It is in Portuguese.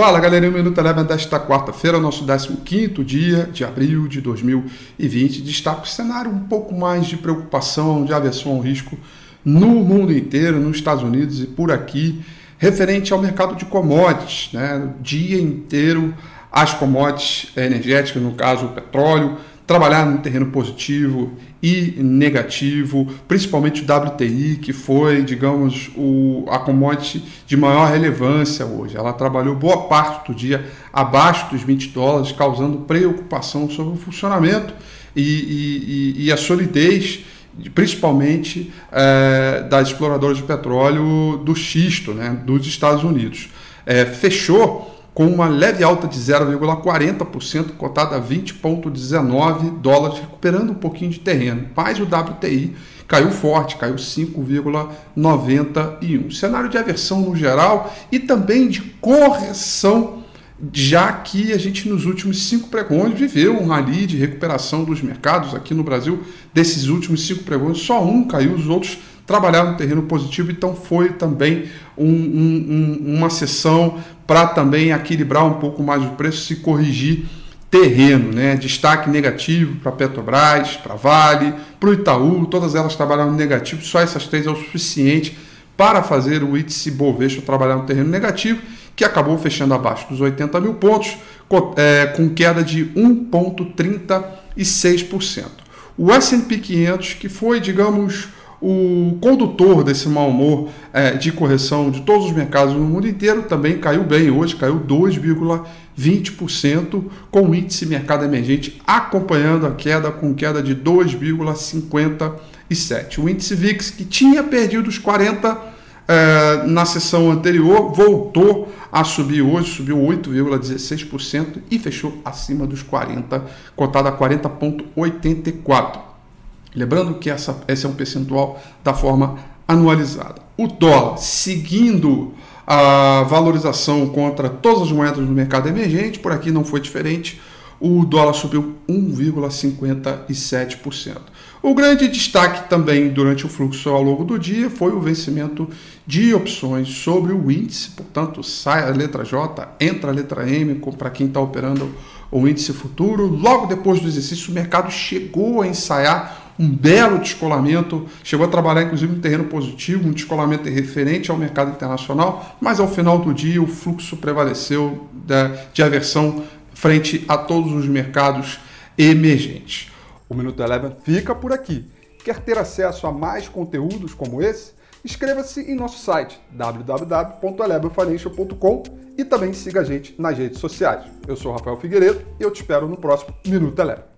Fala galera, o Minuto Eleven desta quarta-feira, nosso 15 dia de abril de 2020. Destaca o cenário um pouco mais de preocupação, de aversão ao risco no mundo inteiro, nos Estados Unidos e por aqui, referente ao mercado de commodities. Né? O dia inteiro, as commodities energéticas, no caso o petróleo, trabalhar no terreno positivo e negativo, principalmente o WTI, que foi, digamos, o, a commodity de maior relevância hoje. Ela trabalhou boa parte do dia abaixo dos 20 dólares, causando preocupação sobre o funcionamento e, e, e a solidez principalmente é, das exploradoras de petróleo do xisto, né, dos Estados Unidos. É, fechou com uma leve alta de 0,40%, cotada a 20,19 dólares, recuperando um pouquinho de terreno. Mas o WTI caiu forte, caiu 5,91. Cenário de aversão no geral e também de correção, já que a gente nos últimos cinco pregões viveu um rally de recuperação dos mercados aqui no Brasil. Desses últimos cinco pregões, só um caiu, os outros trabalhar no terreno positivo, então foi também um, um, uma sessão para também equilibrar um pouco mais o preço, se corrigir terreno, né? Destaque negativo para Petrobras, para Vale, para o Itaú, todas elas trabalharam negativo, só essas três é o suficiente para fazer o índice Bovespa trabalhar no terreno negativo, que acabou fechando abaixo dos 80 mil pontos, é, com queda de 1,36%. O S&P 500, que foi, digamos, o condutor desse mau humor é, de correção de todos os mercados no mundo inteiro também caiu bem hoje, caiu 2,20%, com o índice mercado emergente acompanhando a queda com queda de 2,57%. O índice VIX, que tinha perdido os 40% é, na sessão anterior, voltou a subir hoje, subiu 8,16% e fechou acima dos 40%, cotado a 40,84%. Lembrando que essa, esse é um percentual da forma anualizada. O dólar, seguindo a valorização contra todas as moedas do mercado emergente, por aqui não foi diferente, o dólar subiu 1,57%. O grande destaque também durante o fluxo ao longo do dia foi o vencimento de opções sobre o índice, portanto, sai a letra J, entra a letra M para quem está operando o índice futuro. Logo depois do exercício, o mercado chegou a ensaiar um belo descolamento, chegou a trabalhar inclusive um terreno positivo, um descolamento referente ao mercado internacional, mas ao final do dia o fluxo prevaleceu de aversão frente a todos os mercados emergentes. O Minuto Eleven fica por aqui. Quer ter acesso a mais conteúdos como esse? Inscreva-se em nosso site www.elevenfinancial.com e também siga a gente nas redes sociais. Eu sou Rafael Figueiredo e eu te espero no próximo Minuto Eleven.